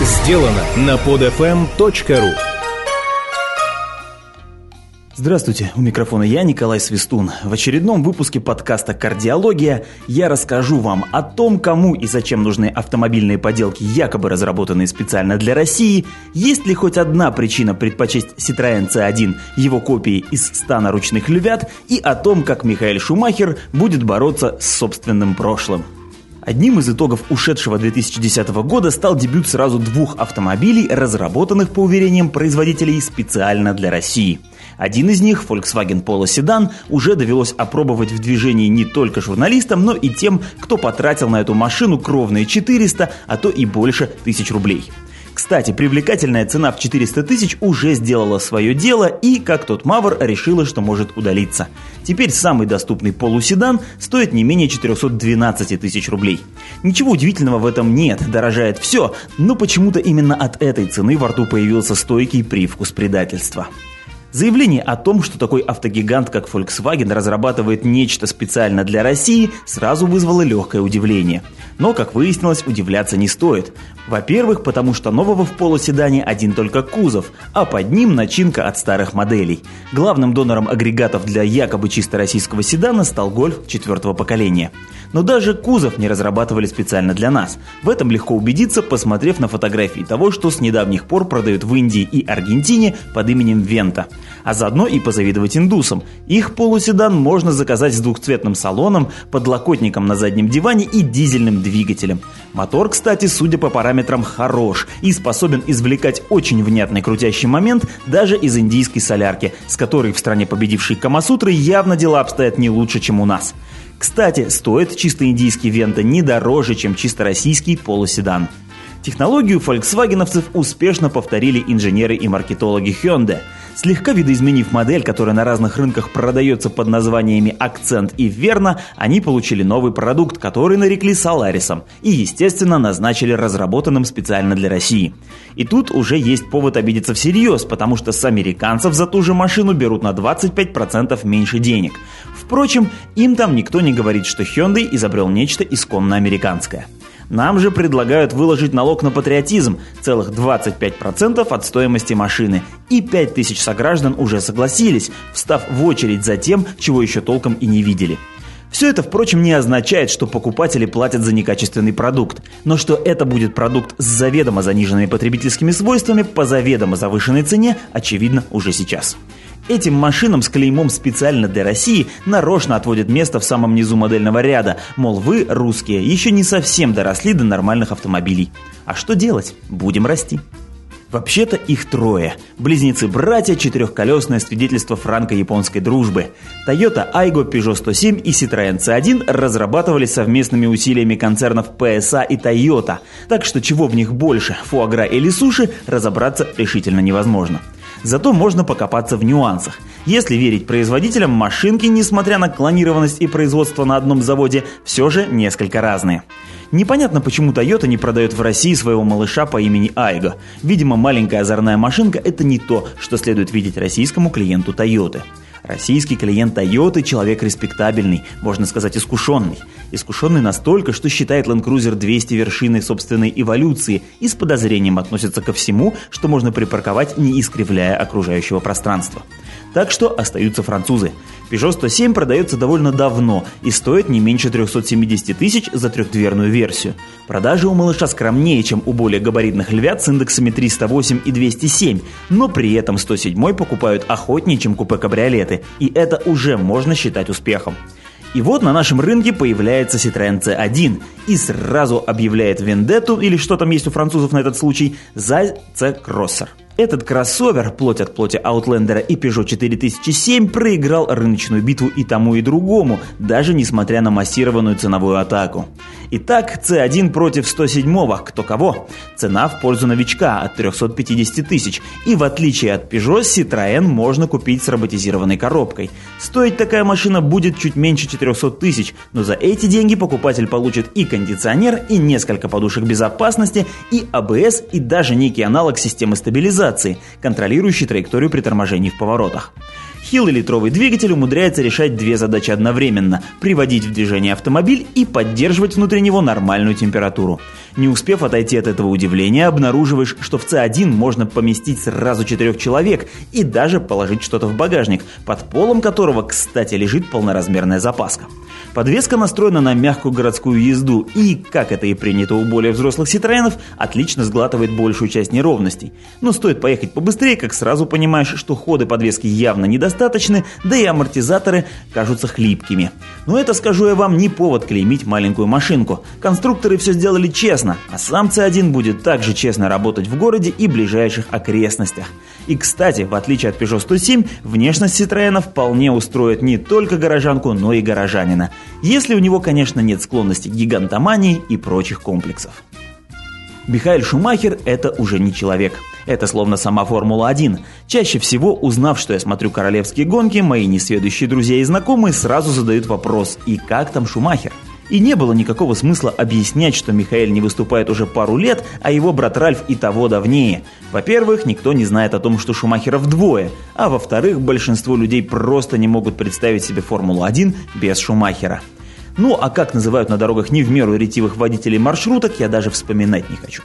сделано на podfm.ru Здравствуйте, у микрофона я, Николай Свистун. В очередном выпуске подкаста «Кардиология» я расскажу вам о том, кому и зачем нужны автомобильные поделки, якобы разработанные специально для России, есть ли хоть одна причина предпочесть Citroёn C1 его копии из стана ручных львят и о том, как Михаил Шумахер будет бороться с собственным прошлым. Одним из итогов ушедшего 2010 года стал дебют сразу двух автомобилей, разработанных, по уверениям производителей, специально для России – один из них, Volkswagen Polo Sedan, уже довелось опробовать в движении не только журналистам, но и тем, кто потратил на эту машину кровные 400, а то и больше тысяч рублей. Кстати, привлекательная цена в 400 тысяч уже сделала свое дело и, как тот Мавр, решила, что может удалиться. Теперь самый доступный полуседан стоит не менее 412 тысяч рублей. Ничего удивительного в этом нет, дорожает все, но почему-то именно от этой цены во рту появился стойкий привкус предательства. Заявление о том, что такой автогигант, как Volkswagen, разрабатывает нечто специально для России, сразу вызвало легкое удивление. Но, как выяснилось, удивляться не стоит. Во-первых, потому что нового в полуседане один только кузов, а под ним начинка от старых моделей. Главным донором агрегатов для якобы чисто российского седана стал Гольф четвертого поколения. Но даже кузов не разрабатывали специально для нас. В этом легко убедиться, посмотрев на фотографии того, что с недавних пор продают в Индии и Аргентине под именем Вента. А заодно и позавидовать индусам. Их полуседан можно заказать с двухцветным салоном, подлокотником на заднем диване и дизельным двигателем. Мотор, кстати, судя по параметрам, хорош и способен извлекать очень внятный крутящий момент даже из индийской солярки, с которой в стране победившей Камасутры явно дела обстоят не лучше, чем у нас. Кстати, стоит чисто индийский Вента не дороже, чем чисто российский полуседан. Технологию фольксвагеновцев успешно повторили инженеры и маркетологи Hyundai. Слегка видоизменив модель, которая на разных рынках продается под названиями «Акцент» и «Верно», они получили новый продукт, который нарекли «Соларисом» и, естественно, назначили разработанным специально для России. И тут уже есть повод обидеться всерьез, потому что с американцев за ту же машину берут на 25% меньше денег. Впрочем, им там никто не говорит, что Hyundai изобрел нечто исконно американское. Нам же предлагают выложить налог на патриотизм, целых 25% от стоимости машины. И 5000 сограждан уже согласились, встав в очередь за тем, чего еще толком и не видели. Все это, впрочем, не означает, что покупатели платят за некачественный продукт, но что это будет продукт с заведомо заниженными потребительскими свойствами по заведомо завышенной цене, очевидно уже сейчас. Этим машинам с клеймом специально для России нарочно отводят место в самом низу модельного ряда, мол, вы, русские, еще не совсем доросли до нормальных автомобилей. А что делать? Будем расти. Вообще-то их трое. Близнецы-братья, четырехколесное свидетельство франко-японской дружбы. Toyota Aygo, Peugeot 107 и Citroёn C1 разрабатывались совместными усилиями концернов PSA и Toyota. Так что чего в них больше, фуагра или суши, разобраться решительно невозможно. Зато можно покопаться в нюансах. Если верить производителям, машинки, несмотря на клонированность и производство на одном заводе, все же несколько разные. Непонятно, почему Toyota не продает в России своего малыша по имени Айго. Видимо, маленькая озорная машинка – это не то, что следует видеть российскому клиенту Toyota. Российский клиент Toyota – человек респектабельный, можно сказать, искушенный. Искушенный настолько, что считает Land Cruiser 200 вершиной собственной эволюции и с подозрением относится ко всему, что можно припарковать, не искривляя окружающего пространства. Так что остаются французы. Peugeot 107 продается довольно давно и стоит не меньше 370 тысяч за трехдверную версию. Продажи у малыша скромнее, чем у более габаритных львят с индексами 308 и 207, но при этом 107 покупают охотнее, чем купе-кабриолеты, и это уже можно считать успехом. И вот на нашем рынке появляется Citroёn C1 и сразу объявляет вендетту, или что там есть у французов на этот случай, за C-Crosser. Этот кроссовер, плоть от плоти Outlander и Peugeot 4007, проиграл рыночную битву и тому, и другому, даже несмотря на массированную ценовую атаку. Итак, C1 против 107, кто кого. Цена в пользу новичка от 350 тысяч. И в отличие от Peugeot, Citroën можно купить с роботизированной коробкой. Стоить такая машина будет чуть меньше 400 тысяч, но за эти деньги покупатель получит и кондиционер, и несколько подушек безопасности, и ABS, и даже некий аналог системы стабилизации, контролирующий траекторию при торможении в поворотах. Хилл-литровый двигатель умудряется решать две задачи одновременно – приводить в движение автомобиль и поддерживать внутри него нормальную температуру. Не успев отойти от этого удивления, обнаруживаешь, что в C1 можно поместить сразу четырех человек и даже положить что-то в багажник, под полом которого, кстати, лежит полноразмерная запаска. Подвеска настроена на мягкую городскую езду и, как это и принято у более взрослых Ситроенов, отлично сглатывает большую часть неровностей. Но стоит поехать побыстрее, как сразу понимаешь, что ходы подвески явно недостаточны, да и амортизаторы кажутся хлипкими. Но это, скажу я вам, не повод клеймить маленькую машинку. Конструкторы все сделали честно, а сам C1 будет также честно работать в городе и ближайших окрестностях. И, кстати, в отличие от Peugeot 107, внешность Citroёn вполне устроит не только горожанку, но и горожанина. Если у него, конечно, нет склонности к гигантомании и прочих комплексов. Михаил Шумахер – это уже не человек. Это словно сама Формула-1. Чаще всего, узнав, что я смотрю королевские гонки, мои несведущие друзья и знакомые сразу задают вопрос «И как там Шумахер?». И не было никакого смысла объяснять, что Михаил не выступает уже пару лет, а его брат Ральф и того давнее. Во-первых, никто не знает о том, что Шумахеров двое, а во-вторых, большинство людей просто не могут представить себе Формулу-1 без Шумахера. Ну, а как называют на дорогах не в меру ретивых водителей маршруток, я даже вспоминать не хочу.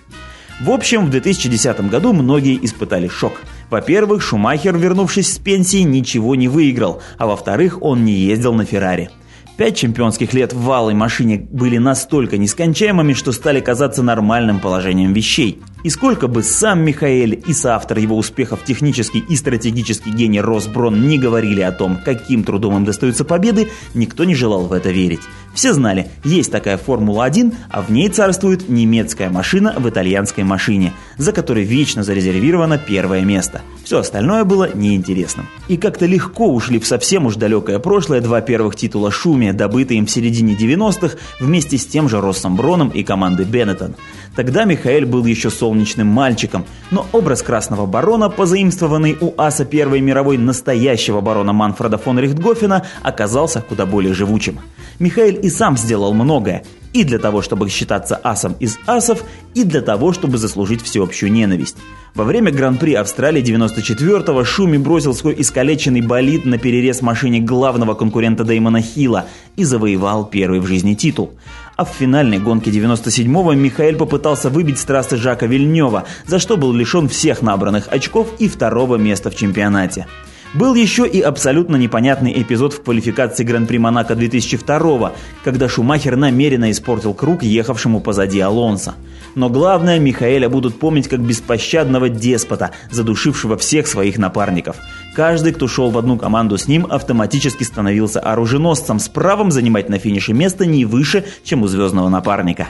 В общем, в 2010 году многие испытали шок. Во-первых, Шумахер, вернувшись с пенсии, ничего не выиграл, а во-вторых, он не ездил на Феррари. Пять чемпионских лет в валой машине были настолько нескончаемыми, что стали казаться нормальным положением вещей. И сколько бы сам Михаэль и соавтор его успехов технический и стратегический гений Росброн не говорили о том, каким трудом им достаются победы, никто не желал в это верить. Все знали, есть такая Формула-1, а в ней царствует немецкая машина в итальянской машине, за которой вечно зарезервировано первое место. Все остальное было неинтересным. И как-то легко ушли в совсем уж далекое прошлое два первых титула Шуми, добытые им в середине 90-х вместе с тем же Россом Броном и командой Беннетон. Тогда Михаэль был еще солнечным мальчиком, но образ красного барона, позаимствованный у аса Первой мировой настоящего барона Манфреда фон Рихтгофена, оказался куда более живучим. Михаэль и сам сделал многое, и для того, чтобы считаться асом из асов, и для того, чтобы заслужить всеобщую ненависть. Во время Гран-при Австралии 94-го Шуми бросил свой искалеченный болид на перерез машине главного конкурента Дэймона Хилла и завоевал первый в жизни титул. А в финальной гонке 97-го Михаил попытался выбить с трассы Жака Вильнева, за что был лишен всех набранных очков и второго места в чемпионате. Был еще и абсолютно непонятный эпизод в квалификации Гран-при Монако 2002 когда Шумахер намеренно испортил круг ехавшему позади Алонса. Но главное, Михаэля будут помнить как беспощадного деспота, задушившего всех своих напарников. Каждый, кто шел в одну команду с ним, автоматически становился оруженосцем с правом занимать на финише место не выше, чем у звездного напарника.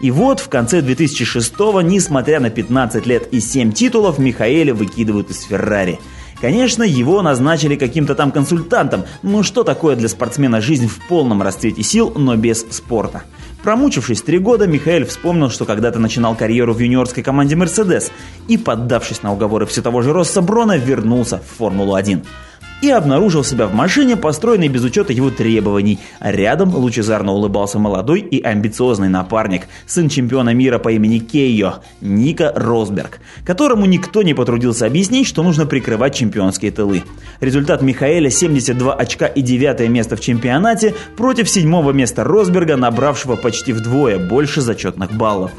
И вот в конце 2006-го, несмотря на 15 лет и 7 титулов, Михаэля выкидывают из Феррари – Конечно, его назначили каким-то там консультантом, ну что такое для спортсмена жизнь в полном расцвете сил, но без спорта. Промучившись три года, Михаил вспомнил, что когда-то начинал карьеру в юниорской команде «Мерседес» и, поддавшись на уговоры все того же Росса Брона, вернулся в Формулу-1 и обнаружил себя в машине, построенной без учета его требований. Рядом лучезарно улыбался молодой и амбициозный напарник, сын чемпиона мира по имени Кейо, Ника Росберг, которому никто не потрудился объяснить, что нужно прикрывать чемпионские тылы. Результат Михаэля 72 очка и девятое место в чемпионате против седьмого места Росберга, набравшего почти вдвое больше зачетных баллов.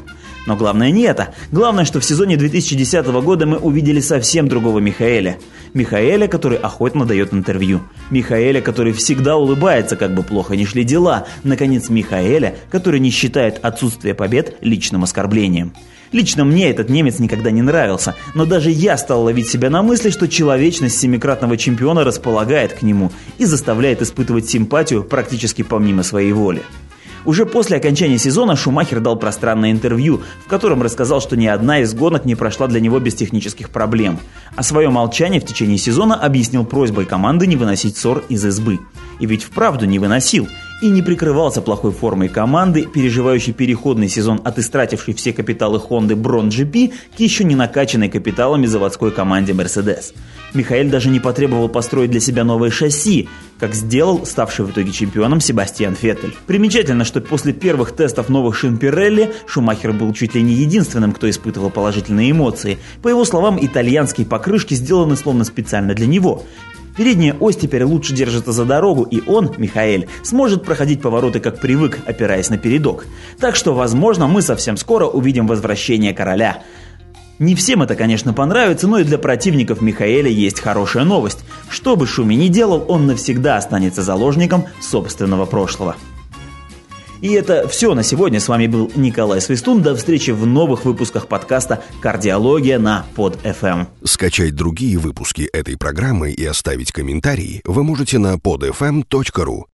Но главное не это. Главное, что в сезоне 2010 года мы увидели совсем другого Михаэля. Михаэля, который охотно дает интервью. Михаэля, который всегда улыбается, как бы плохо ни шли дела. Наконец, Михаэля, который не считает отсутствие побед личным оскорблением. Лично мне этот немец никогда не нравился, но даже я стал ловить себя на мысли, что человечность семикратного чемпиона располагает к нему и заставляет испытывать симпатию практически помимо своей воли. Уже после окончания сезона Шумахер дал пространное интервью, в котором рассказал, что ни одна из гонок не прошла для него без технических проблем. А свое молчание в течение сезона объяснил просьбой команды не выносить ссор из избы. И ведь вправду не выносил и не прикрывался плохой формой команды, переживающей переходный сезон от истратившей все капиталы Honda Bron GP к еще не накачанной капиталами заводской команде Mercedes. Михаил даже не потребовал построить для себя новое шасси, как сделал ставший в итоге чемпионом Себастьян Феттель. Примечательно, что после первых тестов новых шин Пирелли Шумахер был чуть ли не единственным, кто испытывал положительные эмоции. По его словам, итальянские покрышки сделаны словно специально для него. Передняя ось теперь лучше держится за дорогу, и он, Михаэль, сможет проходить повороты как привык, опираясь на передок. Так что, возможно, мы совсем скоро увидим возвращение короля. Не всем это, конечно, понравится, но и для противников Михаэля есть хорошая новость. Что бы Шуми ни делал, он навсегда останется заложником собственного прошлого. И это все на сегодня. С вами был Николай Свистун. До встречи в новых выпусках подкаста «Кардиология» на Под-ФМ. Скачать другие выпуски этой программы и оставить комментарии вы можете на podfm.ru.